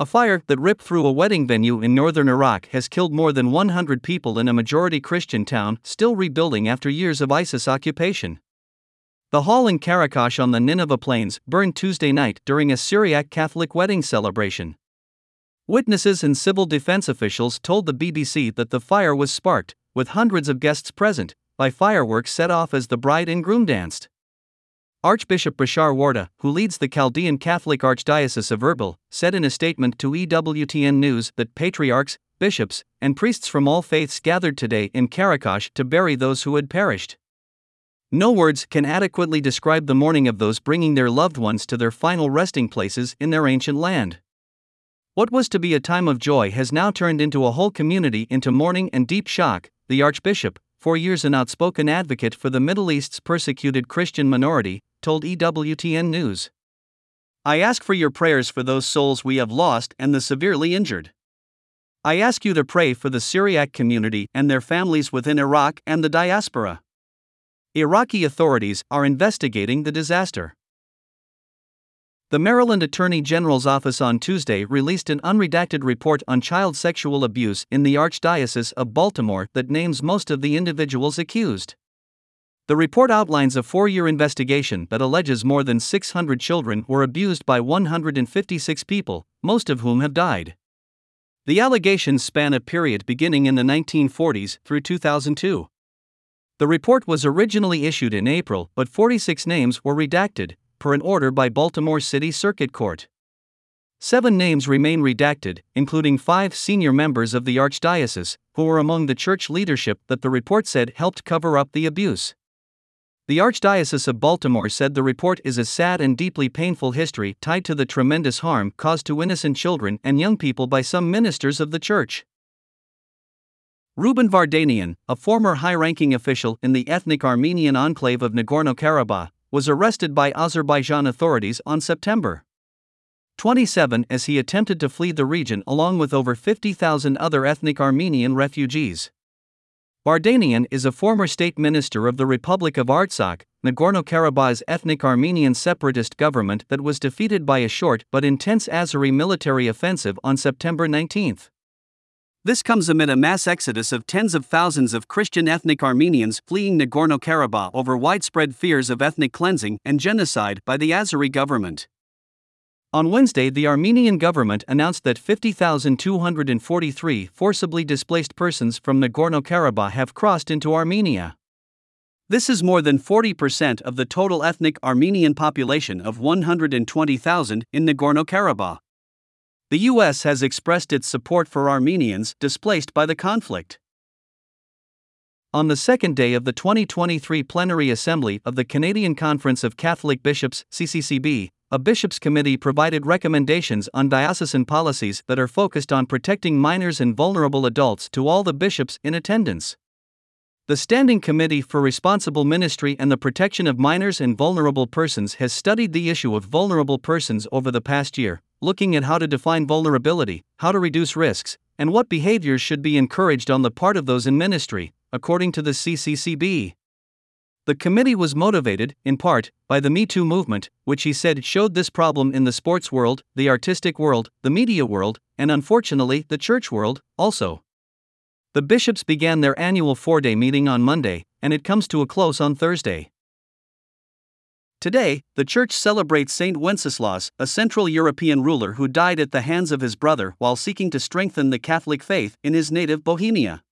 A fire that ripped through a wedding venue in northern Iraq has killed more than 100 people in a majority Christian town still rebuilding after years of ISIS occupation. The hall in Qaraqosh on the Nineveh Plains burned Tuesday night during a Syriac Catholic wedding celebration. Witnesses and civil defense officials told the BBC that the fire was sparked, with hundreds of guests present, by fireworks set off as the bride and groom danced. Archbishop Bashar Warda, who leads the Chaldean Catholic Archdiocese of Erbil, said in a statement to EWTN News that patriarchs, bishops, and priests from all faiths gathered today in Qaraqosh to bury those who had perished. No words can adequately describe the mourning of those bringing their loved ones to their final resting places in their ancient land. What was to be a time of joy has now turned into a whole community into mourning and deep shock, the Archbishop, for years an outspoken advocate for the Middle East's persecuted Christian minority, told EWTN News. I ask for your prayers for those souls we have lost and the severely injured. I ask you to pray for the Syriac community and their families within Iraq and the diaspora. Iraqi authorities are investigating the disaster. The Maryland Attorney General's office on Tuesday released an unredacted report on child sexual abuse in the Archdiocese of Baltimore that names most of the individuals accused. The report outlines a four year investigation that alleges more than 600 children were abused by 156 people, most of whom have died. The allegations span a period beginning in the 1940s through 2002. The report was originally issued in April, but 46 names were redacted, per an order by Baltimore City Circuit Court. Seven names remain redacted, including five senior members of the Archdiocese, who were among the church leadership that the report said helped cover up the abuse. The Archdiocese of Baltimore said the report is a sad and deeply painful history tied to the tremendous harm caused to innocent children and young people by some ministers of the church. Ruben Vardanian, a former high ranking official in the ethnic Armenian enclave of Nagorno Karabakh, was arrested by Azerbaijan authorities on September 27 as he attempted to flee the region along with over 50,000 other ethnic Armenian refugees. Vardanian is a former state minister of the Republic of Artsakh, Nagorno Karabakh's ethnic Armenian separatist government that was defeated by a short but intense Azeri military offensive on September 19. This comes amid a mass exodus of tens of thousands of Christian ethnic Armenians fleeing Nagorno Karabakh over widespread fears of ethnic cleansing and genocide by the Azeri government. On Wednesday, the Armenian government announced that 50,243 forcibly displaced persons from Nagorno Karabakh have crossed into Armenia. This is more than 40% of the total ethnic Armenian population of 120,000 in Nagorno Karabakh. The U.S. has expressed its support for Armenians displaced by the conflict. On the second day of the 2023 plenary assembly of the Canadian Conference of Catholic Bishops, CCCB, a bishops' committee provided recommendations on diocesan policies that are focused on protecting minors and vulnerable adults to all the bishops in attendance. The Standing Committee for Responsible Ministry and the Protection of Minors and Vulnerable Persons has studied the issue of vulnerable persons over the past year, looking at how to define vulnerability, how to reduce risks, and what behaviors should be encouraged on the part of those in ministry, according to the CCCB. The committee was motivated, in part, by the Me Too movement, which he said showed this problem in the sports world, the artistic world, the media world, and unfortunately, the church world, also. The bishops began their annual four day meeting on Monday, and it comes to a close on Thursday. Today, the church celebrates Saint Wenceslaus, a Central European ruler who died at the hands of his brother while seeking to strengthen the Catholic faith in his native Bohemia.